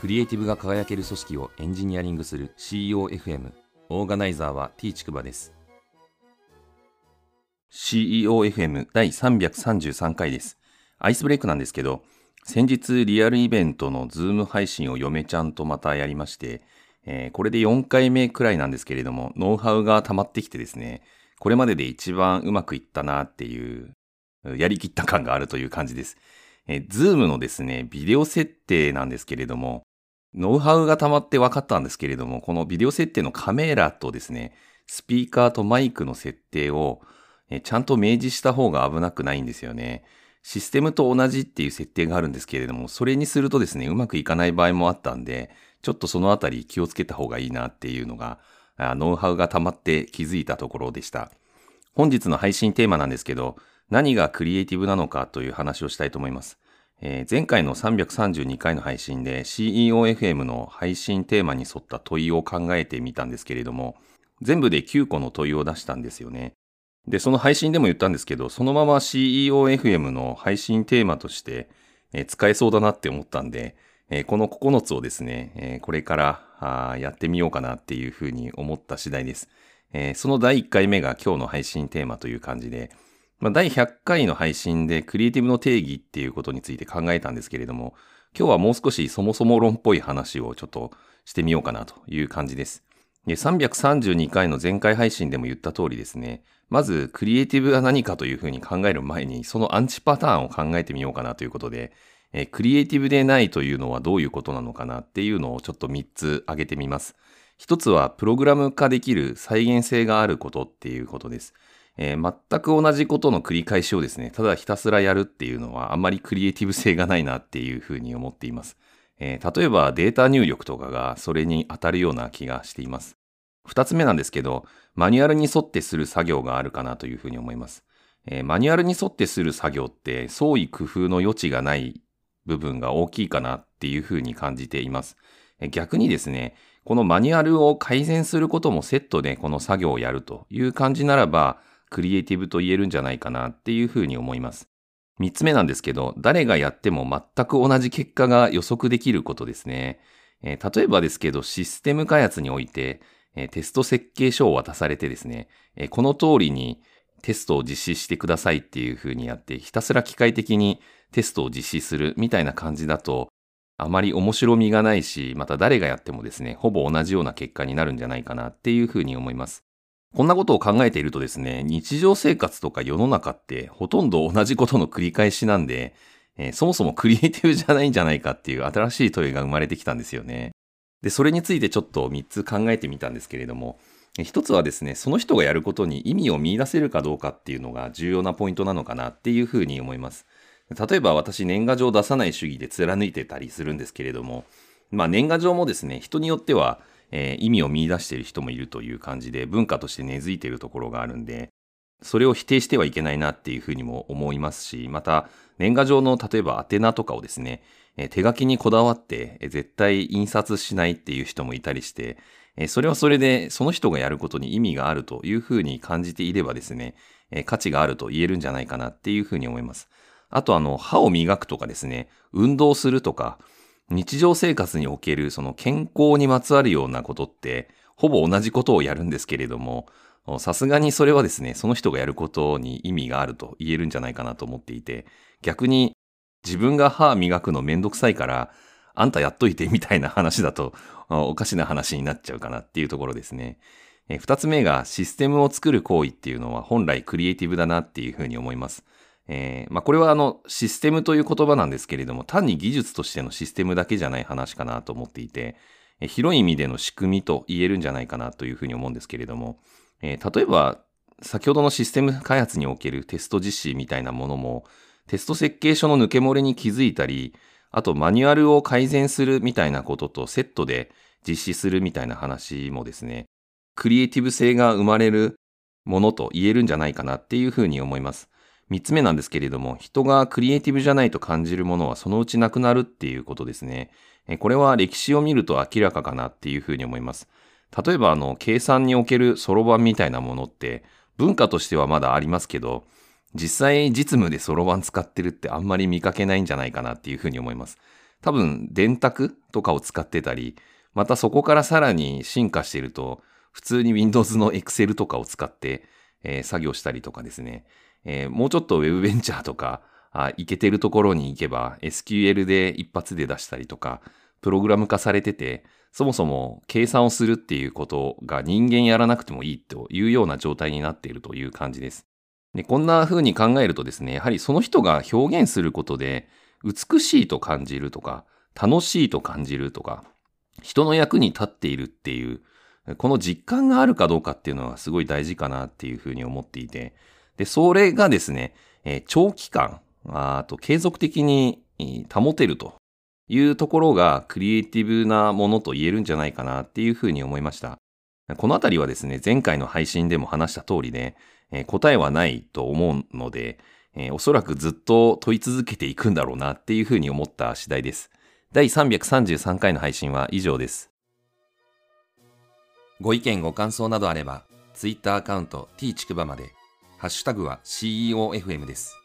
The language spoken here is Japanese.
クリエイティブが輝ける組織をエンジニアリングする CEOFM オーガナイザーは T ちくばです。CEOFM 第333回です。アイスブレイクなんですけど先日リアルイベントの Zoom 配信を嫁ちゃんとまたやりまして、えー、これで4回目くらいなんですけれどもノウハウが溜まってきてですねこれまでで一番うまくいったなっていうやりきった感があるという感じです。Zoom のですね、ビデオ設定なんですけれども、ノウハウが溜まって分かったんですけれども、このビデオ設定のカメラとですね、スピーカーとマイクの設定をちゃんと明示した方が危なくないんですよね。システムと同じっていう設定があるんですけれども、それにするとですね、うまくいかない場合もあったんで、ちょっとそのあたり気をつけた方がいいなっていうのが、ノウハウが溜まって気づいたところでした。本日の配信テーマなんですけど、何がクリエイティブなのかという話をしたいと思います。えー、前回の332回の配信で CEOFM の配信テーマに沿った問いを考えてみたんですけれども、全部で9個の問いを出したんですよね。で、その配信でも言ったんですけど、そのまま CEOFM の配信テーマとして、えー、使えそうだなって思ったんで、えー、この9つをですね、えー、これからやってみようかなっていうふうに思った次第です。えその第1回目が今日の配信テーマという感じで、まあ、第100回の配信でクリエイティブの定義っていうことについて考えたんですけれども、今日はもう少しそもそも論っぽい話をちょっとしてみようかなという感じです。で332回の前回配信でも言った通りですね、まずクリエイティブが何かというふうに考える前に、そのアンチパターンを考えてみようかなということで、えクリエイティブでないというのはどういうことなのかなっていうのをちょっと3つ挙げてみます。1つはプログラム化できる再現性があることっていうことです。えー、全く同じことの繰り返しをですね、ただひたすらやるっていうのはあんまりクリエイティブ性がないなっていうふうに思っています。えー、例えばデータ入力とかがそれに当たるような気がしています。二つ目なんですけど、マニュアルに沿ってする作業があるかなというふうに思います。えー、マニュアルに沿ってする作業って創意工夫の余地がない部分が大きいかなっていうふうに感じています。逆にですね、このマニュアルを改善することもセットでこの作業をやるという感じならば、クリエイティブと言えるんじゃないかなっていうふうに思います。三つ目なんですけど、誰がやっても全く同じ結果が予測できることですね。えー、例えばですけど、システム開発において、えー、テスト設計書を渡されてですね、えー、この通りにテストを実施してくださいっていうふうにやって、ひたすら機械的にテストを実施するみたいな感じだと、あまり面白みがないし、また誰がやってもですね、ほぼ同じような結果になるんじゃないかなっていうふうに思います。こんなことを考えているとですね、日常生活とか世の中ってほとんど同じことの繰り返しなんで、えー、そもそもクリエイティブじゃないんじゃないかっていう新しい問いが生まれてきたんですよね。で、それについてちょっと3つ考えてみたんですけれども、一つはですね、その人がやることに意味を見出せるかどうかっていうのが重要なポイントなのかなっていうふうに思います。例えば私年賀状を出さない主義で貫いてたりするんですけれども、まあ年賀状もですね、人によってはえー、意味を見出している人もいるという感じで文化として根付いているところがあるんで、それを否定してはいけないなっていうふうにも思いますし、また年賀状の例えば宛名とかをですね、えー、手書きにこだわって、えー、絶対印刷しないっていう人もいたりして、えー、それはそれでその人がやることに意味があるというふうに感じていればですね、え価値があると言えるんじゃないかなっていうふうに思います。あとあの、歯を磨くとかですね、運動するとか、日常生活におけるその健康にまつわるようなことって、ほぼ同じことをやるんですけれども、さすがにそれはですね、その人がやることに意味があると言えるんじゃないかなと思っていて、逆に自分が歯磨くのめんどくさいから、あんたやっといてみたいな話だと、おかしな話になっちゃうかなっていうところですね。二つ目がシステムを作る行為っていうのは本来クリエイティブだなっていうふうに思います。えー、まあ、これはあの、システムという言葉なんですけれども、単に技術としてのシステムだけじゃない話かなと思っていて、え広い意味での仕組みと言えるんじゃないかなというふうに思うんですけれども、えー、例えば、先ほどのシステム開発におけるテスト実施みたいなものも、テスト設計書の抜け漏れに気づいたり、あとマニュアルを改善するみたいなこととセットで実施するみたいな話もですね、クリエイティブ性が生まれるものと言えるんじゃないかなっていうふうに思います。三つ目なんですけれども、人がクリエイティブじゃないと感じるものはそのうちなくなるっていうことですね。これは歴史を見ると明らかかなっていうふうに思います。例えば、あの、計算におけるそろばんみたいなものって、文化としてはまだありますけど、実際実務でそろばん使ってるってあんまり見かけないんじゃないかなっていうふうに思います。多分電卓とかを使ってたり、またそこからさらに進化していると、普通に Windows の Excel とかを使って、えー、作業したりとかですね、えー、もうちょっと Web ベンチャーとか、あ、いけてるところに行けば SQL で一発で出したりとか、プログラム化されてて、そもそも計算をするっていうことが人間やらなくてもいいというような状態になっているという感じです。でこんな風に考えるとですね、やはりその人が表現することで美しいと感じるとか、楽しいと感じるとか、人の役に立っているっていう、この実感があるかどうかっていうのはすごい大事かなっていうふうに思っていて、で、それがですね、え長期間、あと継続的に保てるというところがクリエイティブなものと言えるんじゃないかなっていうふうに思いました。このあたりはですね、前回の配信でも話した通りで、え答えはないと思うので、えおそらくずっと問い続けていくんだろうなっていうふうに思った次第です。第333回の配信は以上です。ご意見ご感想などあれば、Twitter アカウント t ちくばまで、ハッシュタグは CEOFM です。